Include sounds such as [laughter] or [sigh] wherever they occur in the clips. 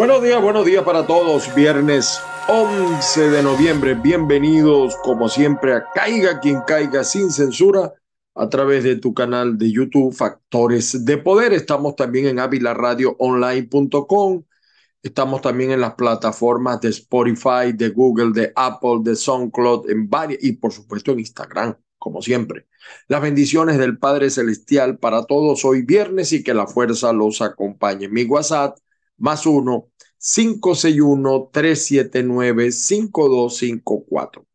Buenos días, buenos días para todos. Viernes 11 de noviembre. Bienvenidos, como siempre, a Caiga quien caiga sin censura a través de tu canal de YouTube Factores de Poder. Estamos también en avilaradioonline.com. Estamos también en las plataformas de Spotify, de Google, de Apple, de SoundCloud, en varias y por supuesto en Instagram, como siempre. Las bendiciones del Padre Celestial para todos hoy viernes y que la fuerza los acompañe. Mi WhatsApp más uno 561-379-5254.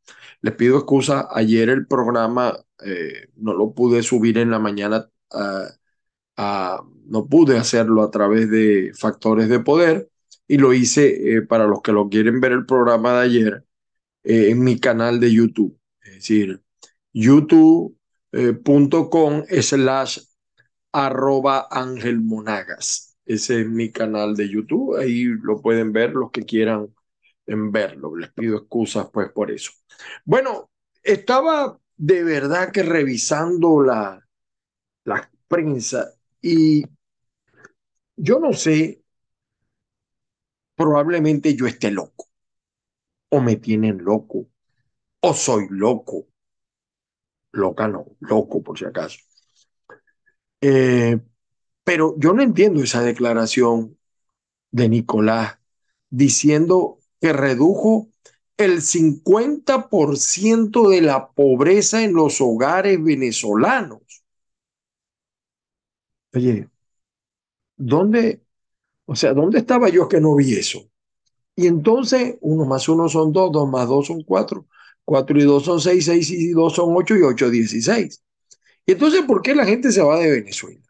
Les pido excusa, ayer el programa eh, no lo pude subir en la mañana, ah, ah, no pude hacerlo a través de factores de poder y lo hice eh, para los que lo quieren ver el programa de ayer eh, en mi canal de YouTube, es decir, youtube.com slash arroba Ángel Monagas. Ese es mi canal de YouTube. Ahí lo pueden ver los que quieran verlo. Les pido excusas pues por eso. Bueno, estaba de verdad que revisando la, la prensa y yo no sé, probablemente yo esté loco o me tienen loco o soy loco. Loca no, loco por si acaso. Eh, pero yo no entiendo esa declaración de Nicolás diciendo que redujo el 50% de la pobreza en los hogares venezolanos. Oye, ¿dónde, o sea, dónde estaba yo que no vi eso? Y entonces, uno más uno son dos, dos más dos son cuatro, cuatro y dos son seis, seis y dos son ocho y ocho dieciséis. Y entonces, ¿por qué la gente se va de Venezuela?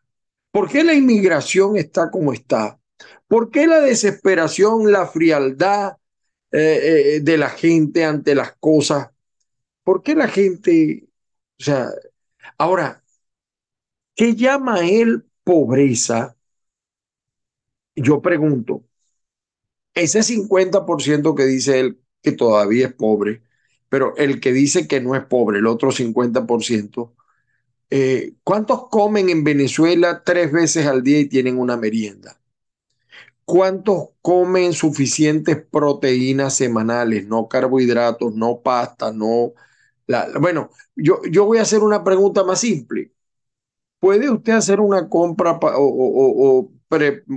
¿Por qué la inmigración está como está? ¿Por qué la desesperación, la frialdad eh, eh, de la gente ante las cosas? ¿Por qué la gente, o sea, ahora, ¿qué llama él pobreza? Yo pregunto, ese 50% que dice él que todavía es pobre, pero el que dice que no es pobre, el otro 50%, eh, ¿Cuántos comen en Venezuela tres veces al día y tienen una merienda? ¿Cuántos comen suficientes proteínas semanales, no carbohidratos, no pasta, no... bueno, yo, yo voy a hacer una pregunta más simple. ¿Puede usted hacer una compra o,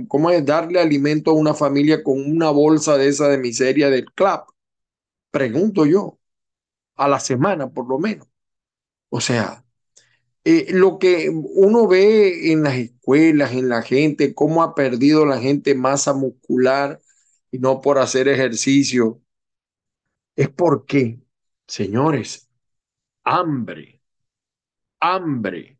¿cómo es? Darle alimento a una familia con una bolsa de esa de miseria del CLAP? Pregunto yo, a la semana por lo menos. O sea, eh, lo que uno ve en las escuelas, en la gente, cómo ha perdido la gente masa muscular y no por hacer ejercicio, es porque, señores, hambre, hambre,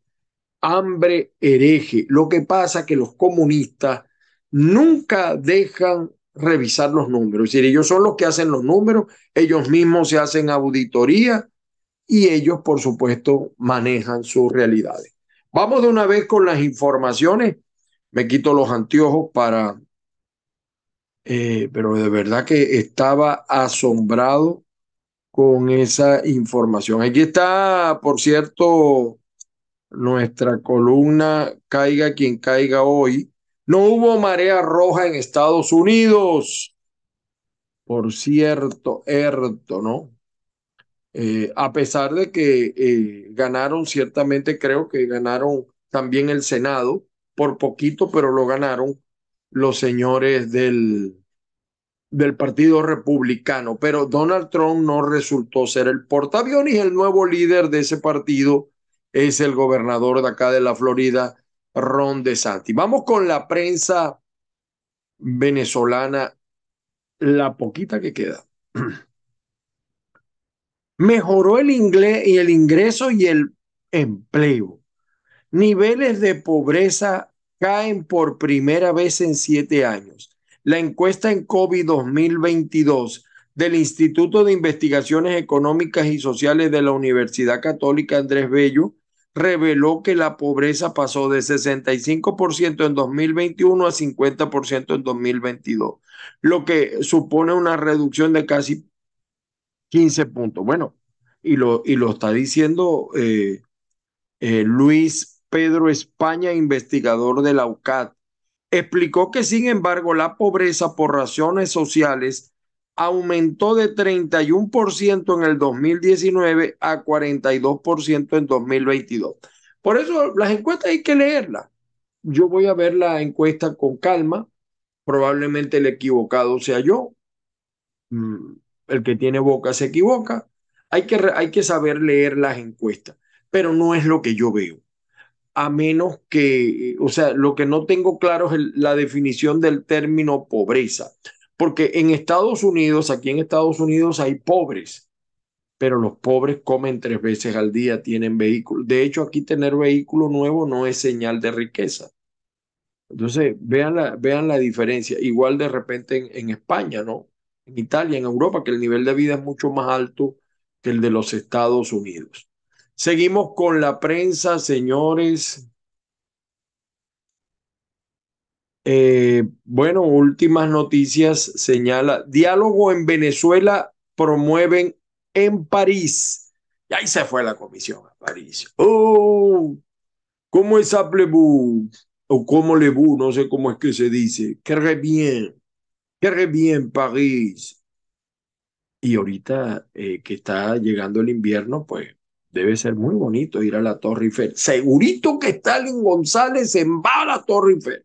hambre hereje. Lo que pasa es que los comunistas nunca dejan revisar los números. Es decir, ellos son los que hacen los números, ellos mismos se hacen auditoría y ellos, por supuesto, manejan sus realidades. Vamos de una vez con las informaciones. Me quito los anteojos para... Eh, pero de verdad que estaba asombrado con esa información. Aquí está, por cierto, nuestra columna Caiga quien caiga hoy. No hubo marea roja en Estados Unidos. Por cierto, Erto, ¿no? Eh, a pesar de que eh, ganaron, ciertamente creo que ganaron también el Senado, por poquito, pero lo ganaron los señores del, del Partido Republicano. Pero Donald Trump no resultó ser el portaaviones el nuevo líder de ese partido es el gobernador de acá de la Florida, Ron DeSantis. Vamos con la prensa venezolana, la poquita que queda. [clears throat] Mejoró el, inglés y el ingreso y el empleo. Niveles de pobreza caen por primera vez en siete años. La encuesta en COVID 2022 del Instituto de Investigaciones Económicas y Sociales de la Universidad Católica Andrés Bello reveló que la pobreza pasó de 65% en 2021 a 50% en 2022, lo que supone una reducción de casi 15 puntos. Bueno, y lo, y lo está diciendo eh, eh, Luis Pedro España, investigador de la UCAD. Explicó que, sin embargo, la pobreza por razones sociales aumentó de 31% en el 2019 a 42% en 2022. Por eso las encuestas hay que leerlas. Yo voy a ver la encuesta con calma. Probablemente el equivocado sea yo. Mm, el que tiene boca se equivoca. Hay que, hay que saber leer las encuestas, pero no es lo que yo veo. A menos que, o sea, lo que no tengo claro es la definición del término pobreza. Porque en Estados Unidos, aquí en Estados Unidos hay pobres, pero los pobres comen tres veces al día, tienen vehículos. De hecho, aquí tener vehículo nuevo no es señal de riqueza. Entonces, vean la, vean la diferencia. Igual de repente en, en España, ¿no? En Italia, en Europa, que el nivel de vida es mucho más alto que el de los Estados Unidos. Seguimos con la prensa, señores. Eh, bueno, últimas noticias señala, diálogo en Venezuela promueven en París. Y ahí se fue la comisión a París. Oh, ¿cómo es appelez-vous? O cómo le vous, no sé cómo es que se dice. Que bien, que bien París. Y ahorita eh, que está llegando el invierno, pues debe ser muy bonito ir a la Torre Eiffel. Segurito que Stalin González en va a la Torre Eiffel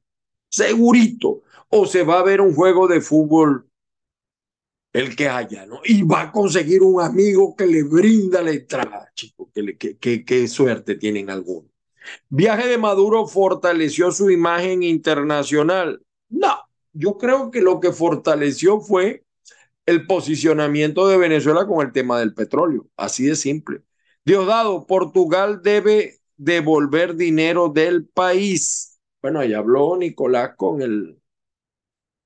segurito. O se va a ver un juego de fútbol, el que haya, ¿no? Y va a conseguir un amigo que le brinda la entrada, chicos, que, que, suerte tienen algunos. Viaje de Maduro fortaleció su imagen internacional. No, yo creo que lo que fortaleció fue el posicionamiento de Venezuela con el tema del petróleo. Así de simple. Diosdado, Portugal debe devolver dinero del país. Bueno, ahí habló Nicolás con el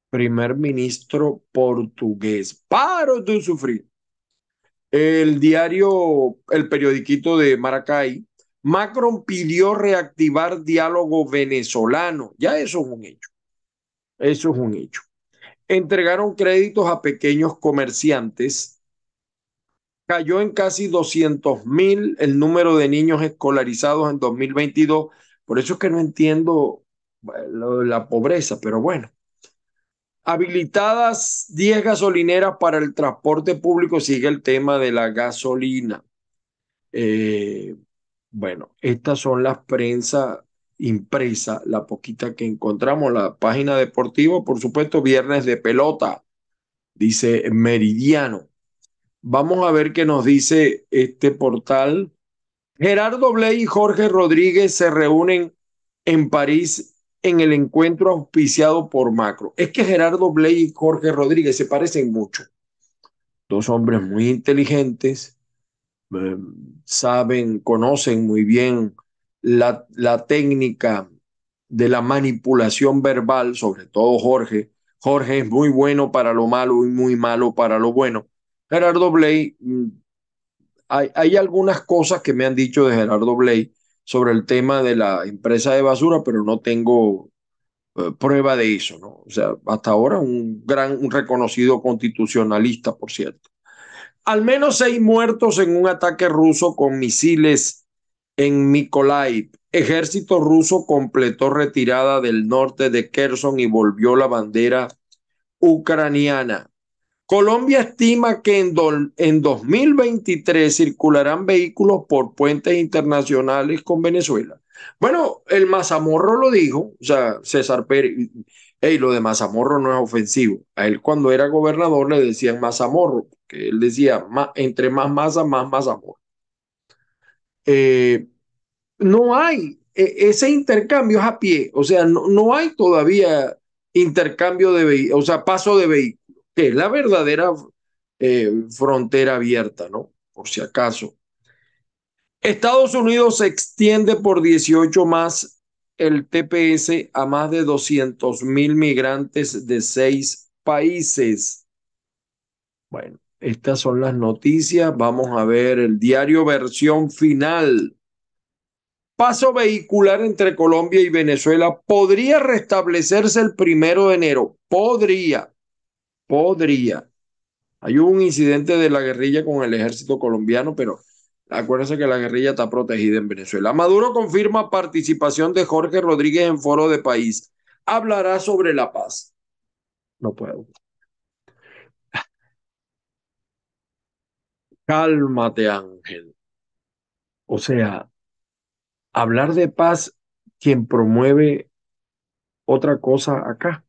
primer ministro portugués. Paro de sufrir. El diario, el periodiquito de Maracay, Macron pidió reactivar diálogo venezolano. Ya eso es un hecho. Eso es un hecho. Entregaron créditos a pequeños comerciantes. Cayó en casi 200 mil el número de niños escolarizados en 2022. Por eso es que no entiendo la pobreza, pero bueno. Habilitadas 10 gasolineras para el transporte público, sigue el tema de la gasolina. Eh, bueno, estas son las prensa impresa, la poquita que encontramos, la página deportiva, por supuesto, viernes de pelota, dice Meridiano. Vamos a ver qué nos dice este portal. Gerardo Bley y Jorge Rodríguez se reúnen en París en el encuentro auspiciado por Macro. Es que Gerardo Blay y Jorge Rodríguez se parecen mucho. Dos hombres muy inteligentes, eh, saben, conocen muy bien la, la técnica de la manipulación verbal, sobre todo Jorge. Jorge es muy bueno para lo malo y muy malo para lo bueno. Gerardo Blay, mm, hay, hay algunas cosas que me han dicho de Gerardo Blay sobre el tema de la empresa de basura, pero no tengo eh, prueba de eso, ¿no? O sea, hasta ahora un gran, un reconocido constitucionalista, por cierto. Al menos seis muertos en un ataque ruso con misiles en Mykolaiv. Ejército ruso completó retirada del norte de Kherson y volvió la bandera ucraniana. Colombia estima que en, en 2023 circularán vehículos por puentes internacionales con Venezuela. Bueno, el Mazamorro lo dijo, o sea, César Pérez, hey, lo de Mazamorro no es ofensivo. A él cuando era gobernador le decían Mazamorro, que él decía, entre más masa, más Mazamorro. Eh, no hay, e, ese intercambio es a pie, o sea, no, no hay todavía intercambio de vehículos, o sea, paso de vehículos que es la verdadera eh, frontera abierta, ¿no? Por si acaso. Estados Unidos extiende por 18 más el TPS a más de 200 mil migrantes de seis países. Bueno, estas son las noticias. Vamos a ver el diario versión final. paso vehicular entre Colombia y Venezuela podría restablecerse el primero de enero. Podría, podría. Hay un incidente de la guerrilla con el ejército colombiano, pero acuérdense que la guerrilla está protegida en Venezuela. Maduro confirma participación de Jorge Rodríguez en foro de país. Hablará sobre la paz. No puedo. Cálmate, Ángel. O sea, hablar de paz, quien promueve otra cosa acá.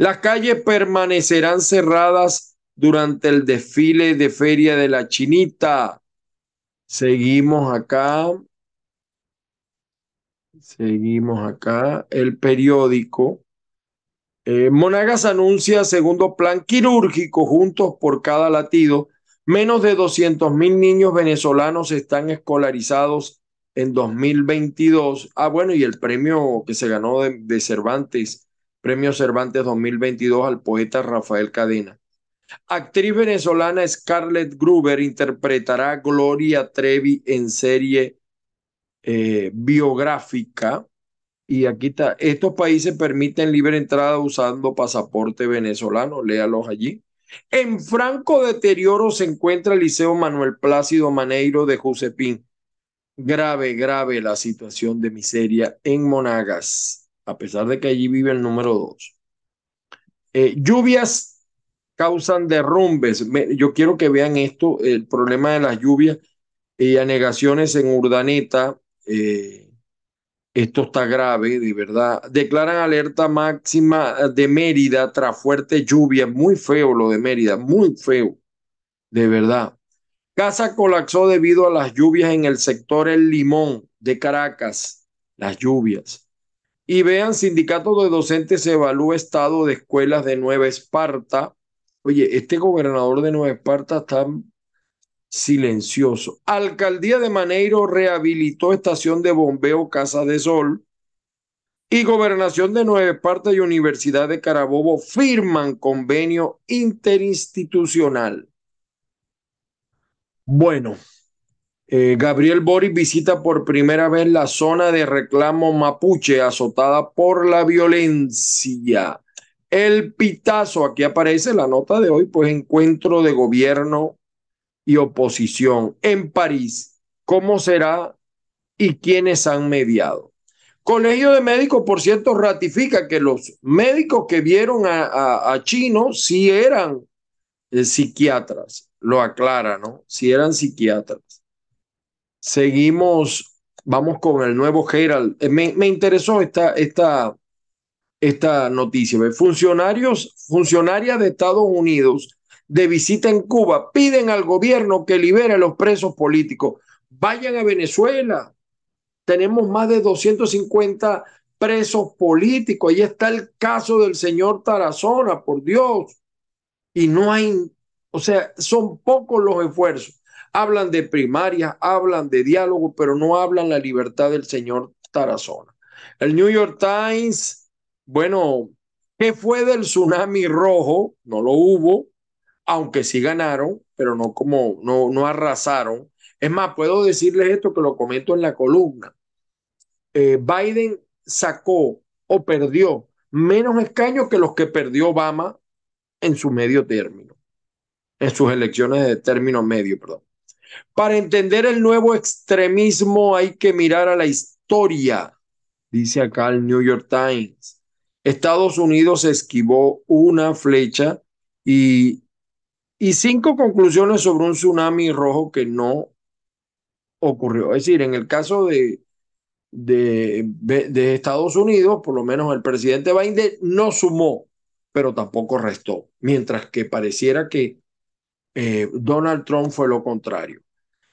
Las calles permanecerán cerradas durante el desfile de Feria de la Chinita. Seguimos acá. Seguimos acá. El periódico. Eh, Monagas anuncia segundo plan quirúrgico juntos por cada latido. Menos de 200 mil niños venezolanos están escolarizados en 2022. Ah, bueno, y el premio que se ganó de, Cervantes, Premio Cervantes 2022 al poeta Rafael Cadena. Actriz venezolana Scarlett Gruber interpretará a Gloria Trevi en serie eh, biográfica. Y aquí está, estos países permiten libre entrada usando pasaporte venezolano, léalos allí. En franco deterioro se encuentra el Liceo Manuel Plácido Maneiro de Josepín grave, grave la situación de miseria en Monagas, a pesar de que allí vive el número dos. Eh, lluvias causan derrumbes. yo quiero que vean esto, el problema de las lluvias y anegaciones en Urdaneta. Eh, esto está grave, de verdad. Declaran alerta máxima de Mérida tras fuerte lluvia. Muy feo lo de Mérida, muy feo, de verdad. Casa colapsó debido a las lluvias en el sector El Limón de Caracas, las lluvias. Y vean, sindicato de docentes evalúa estado de escuelas de Nueva Esparta. Oye, este gobernador de Nueva Esparta está silencioso. Alcaldía de Maneiro rehabilitó estación de bombeo Casa de Sol. Y Gobernación de Nueva Esparta y Universidad de Carabobo firman convenio interinstitucional. Bueno, eh, Gabriel Boris visita por primera vez la zona de reclamo mapuche azotada por la violencia. El pitazo, aquí aparece la nota de hoy, pues encuentro de gobierno y oposición en París. ¿Cómo será y quiénes han mediado? Colegio de Médicos, por cierto, ratifica que los médicos que vieron a, Chino sí eran eh, psiquiatras lo aclara, ¿no? Si eran psiquiatras. Seguimos, vamos con el nuevo Herald. Eh, me, interesó esta, esta, esta noticia. Funcionarios, funcionarias de Estados Unidos de visita en Cuba piden al gobierno que libere a los presos políticos. Vayan a Venezuela. Tenemos más de 250 presos políticos. Ahí está el caso del señor Tarazona, por Dios. Y no hay o sea, son pocos los esfuerzos. Hablan de primaria, hablan de diálogo, pero no hablan la libertad del señor Tarazona. El New York Times, bueno, ¿qué fue del tsunami rojo? No lo hubo, aunque sí ganaron, pero no como, no, no arrasaron. Es más, puedo decirles esto que lo comento en la columna. Eh, Biden sacó o perdió menos escaños que los que perdió Obama en su medio término en sus elecciones de término medio, perdón. Para entender el nuevo extremismo hay que mirar a la historia, dice acá el New York Times. Estados Unidos esquivó una flecha y, y cinco conclusiones sobre un tsunami rojo que no ocurrió. Es decir, en el caso de, de, de Estados Unidos, por lo menos el presidente Biden no sumó, pero tampoco restó, mientras que pareciera que eh, Donald Trump fue lo contrario.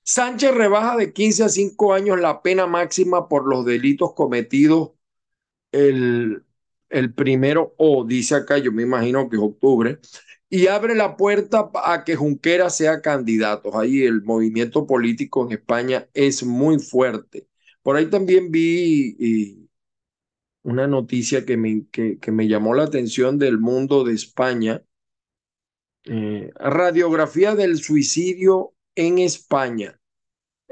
Sánchez rebaja de 15 a 5 años la pena máxima por los delitos cometidos el, el primero, o dice acá, yo me imagino que es octubre, y abre la puerta a que Junquera sea candidato. Ahí el movimiento político en España es muy fuerte. Por ahí también vi una noticia que me, que, que me llamó la atención del mundo de España, eh, radiografía del suicidio en España.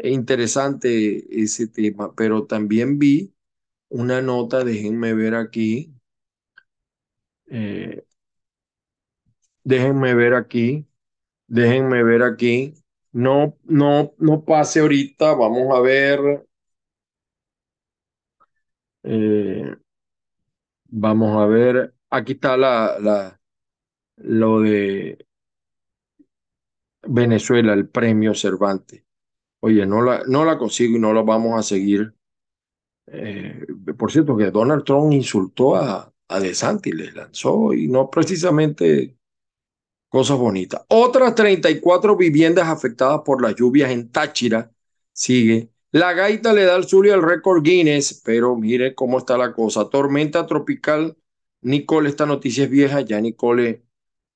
interesante ese tema, pero también vi una nota, déjenme ver aquí, eh, déjenme ver aquí, déjenme ver aquí, no, no, no pase ahorita, vamos a ver, eh, vamos a ver, aquí está la, la, lo de Venezuela, el premio Cervantes. Oye, no la, no la consigo y no la vamos a seguir. Eh, por cierto, que Donald Trump insultó a, a DeSantis, les lanzó y no precisamente cosas bonitas. Otras 34 viviendas afectadas por las lluvias en Táchira. Sigue. La gaita le da al Zulia el récord Guinness, pero mire cómo está la cosa. Tormenta tropical. Nicole, esta noticia es vieja, ya Nicole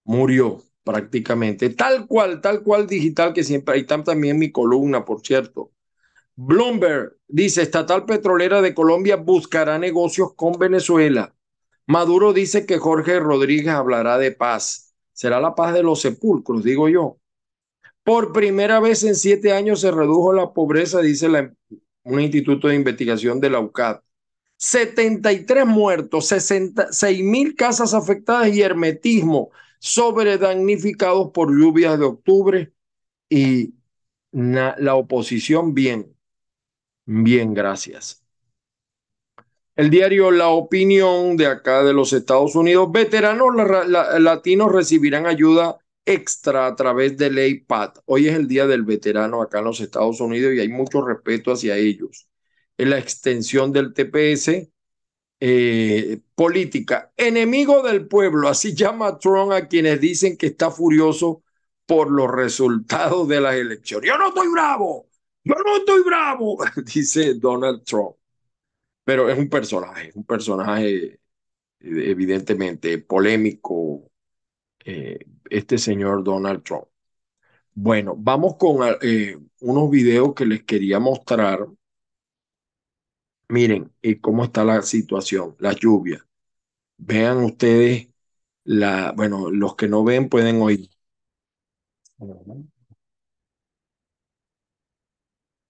murió prácticamente. Tal cual, tal cual digital que siempre. Está también mi columna, por cierto. Bloomberg dice, estatal petrolera de Colombia buscará negocios con Venezuela. Maduro dice que Jorge Rodríguez hablará de paz. Será la paz de los sepulcros, digo yo. Por primera vez en siete años se redujo la pobreza, dice un instituto de investigación de la UCAD. 73 muertos, 66 mil casas afectadas y hermetismo sobredamnificados por lluvias de octubre y la oposición bien, bien, gracias. El diario La Opinión de acá de los Estados Unidos, veteranos latinos recibirán ayuda extra a través de ley PAT. Hoy es el día del veterano acá en los Estados Unidos y hay mucho respeto hacia ellos. En la extensión del TPS eh, política, enemigo del pueblo, así [laughs] llama Trump a quienes dicen que está furioso por los resultados de las elecciones. Yo no estoy bravo, yo no estoy bravo, [laughs] dice Donald Trump pero es un personaje, un personaje evidentemente polémico, eh, este señor Donald Trump. Bueno, vamos con eh, unos videos que les quería mostrar. Miren eh, cómo está la situación, la lluvia. Vean ustedes, la, bueno, los que no ven pueden oír.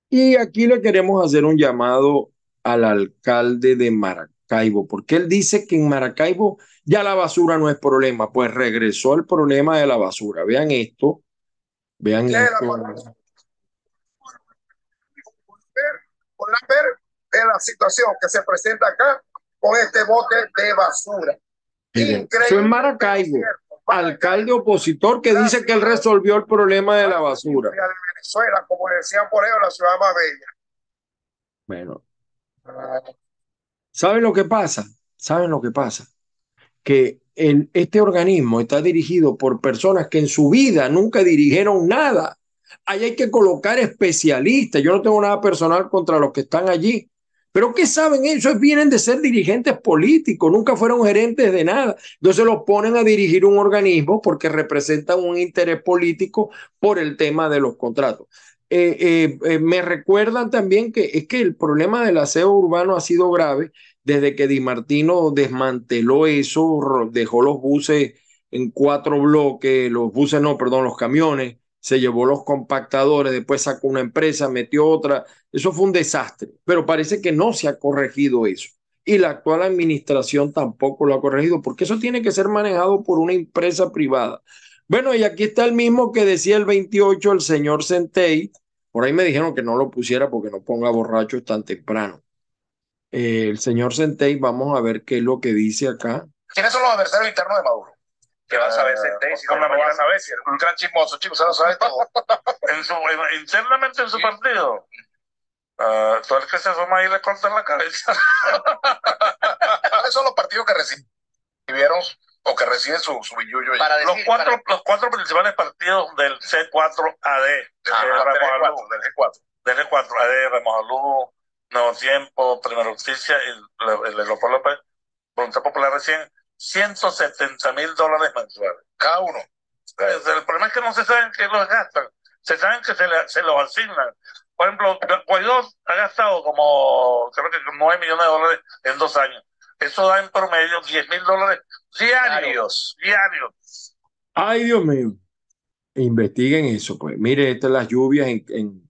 Y aquí le queremos hacer un llamado al alcalde de Maracaibo, porque él dice que en Maracaibo ya la basura no es problema, pues regresó el problema de la basura. Vean esto, vean esto. Podrán ver la situación que se presenta acá con este bote de basura. Increíble. en Maracaibo, alcalde opositor que dice que él resolvió el problema de la basura. De Venezuela, como decían por ellos, la ciudad más bella. Bueno, ¿Saben lo que pasa? ¿Saben lo que pasa? Que el, este organismo está dirigido por personas que en su vida nunca dirigieron nada. Ahí hay que colocar especialistas. Yo no tengo nada personal contra los que están allí. Pero ¿qué saben ellos? Vienen de ser dirigentes políticos, nunca fueron gerentes de nada. Entonces los ponen a dirigir un organismo porque representan un interés político por el tema de los contratos. Eh, eh, eh, me recuerdan también que es que el problema del aseo urbano ha sido grave desde que Di Martino desmanteló eso, dejó los buses en cuatro bloques, los buses no, perdón, los camiones, se llevó los compactadores, después sacó una empresa, metió otra, eso fue un desastre, pero parece que no se ha corregido eso. Y la actual administración tampoco lo ha corregido, porque eso tiene que ser manejado por una empresa privada. Bueno, y aquí está el mismo que decía el 28, el señor Centey. Por ahí me dijeron que no lo pusiera porque no ponga borrachos tan temprano. Eh, el señor Centey, vamos a ver qué es lo que dice acá. ¿Quiénes son los adversarios internos de Maduro? ¿Qué vas a ver, eh, Centey? Si no, vas a ver, si eres un gran chismoso, chicos, lo sabes todo. [laughs] en su, internamente en su partido. Uh, todo el que se asoma ahí le cortan la cabeza. Esos son los partidos que recibieron o que recibe su, su billuyo. Para los, cuatro, los cuatro principales partidos del C4AD, del, G4, del G4, AD, Remojalú, Nuevo Tiempo, Primera Justicia y el, de López López, Voluntad Popular recién 170 mil dólares mensuales. Cada uno. El, problema es que no se saben qué los gastan, se saben que se, le, se los asignan. Por ejemplo, Guaidó ha gastado como, creo que 9 millones de dólares en dos años. Eso da en promedio 10 mil dólares diarios, diarios. Ay, Dios mío. Investiguen eso, pues. Mire, estas las lluvias en,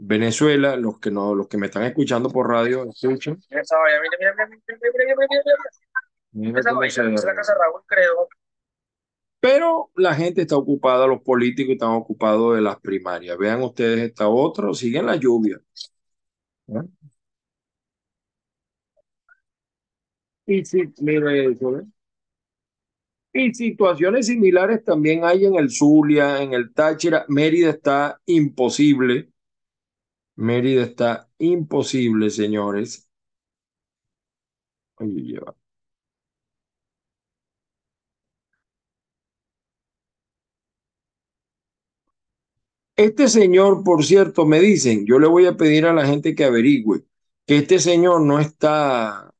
Venezuela, los que no, los que me están escuchando por radio, escuchen. Pero la gente está ocupada, los políticos están ocupados de las primarias. Vean ustedes esta otra, siguen la lluvia. ¿Eh? Y sí, mire eso, ¿eh? Y situaciones similares también hay en el Zulia, en el Táchira. Mérida está imposible. Mérida está imposible, señores. Oye, lleva. Este señor, por cierto, me dicen, yo le voy a pedir a la gente que averigüe que este señor no está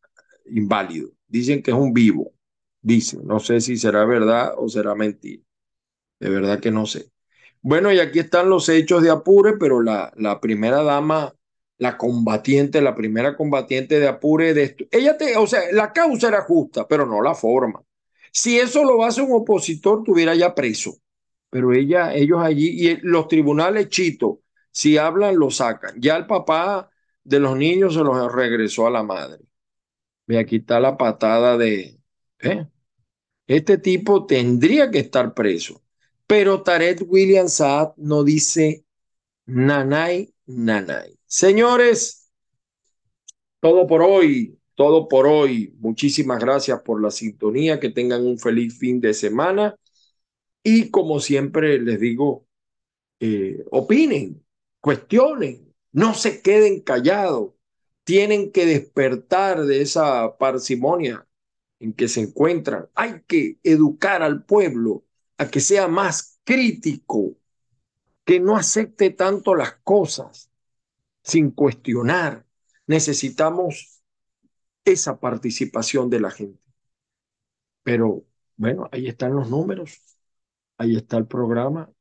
inválido. Dicen que es un vivo. Dicen, no sé si será verdad o será mentira. De verdad que no sé. Bueno, y aquí están los hechos de Apure, pero la, primera dama, la combatiente, la primera combatiente de Apure, de esto, ella te, o sea, la causa era justa, pero no la forma. Si eso lo hace un opositor, tuviera ya preso. Pero ella, ellos allí, y los tribunales chito, si hablan, lo sacan. Ya el papá de los niños se los regresó a la madre. Ve, aquí está la patada de, ¿eh? Este tipo tendría que estar preso. Pero Tarek William Saad no dice nanay, nanay. Señores, todo por hoy, todo por hoy. Muchísimas gracias por la sintonía. Que tengan un feliz fin de semana. Y como siempre les digo, eh, opinen, cuestionen, no se queden callados. Tienen que despertar de esa parsimonia en que se encuentran. Hay que educar al pueblo a que sea más crítico, que no acepte tanto las cosas sin cuestionar. Necesitamos esa participación de la gente. Pero bueno, ahí están los números, ahí está el programa.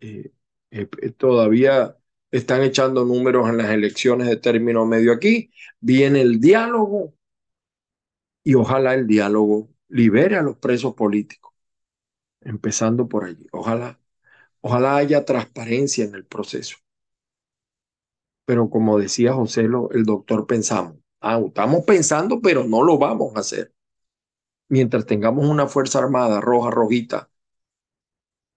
Eh, eh, todavía están echando números en las elecciones de término medio aquí. Viene el diálogo y ojalá el diálogo libere a los presos políticos, empezando por allí. Ojalá, ojalá haya transparencia en el proceso. Pero como decía José, el doctor, pensamos, ah, estamos pensando, pero no lo vamos a hacer. Mientras tengamos una Fuerza Armada roja, rojita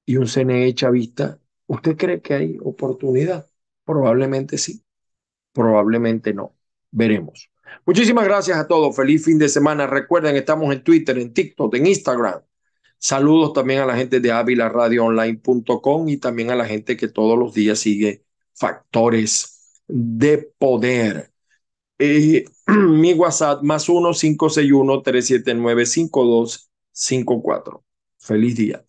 y un CNE chavista, ¿usted cree que hay oportunidad? Probablemente sí, probablemente no. Veremos. Muchísimas gracias a todos. Feliz fin de semana. Recuerden, estamos en Twitter, en TikTok, en Instagram. Saludos también a la gente de avilaradioonline.com y también a la gente que todos los días sigue Factores de Poder. Eh, [clears throat] mi WhatsApp más 1-561-379-5254. Feliz día.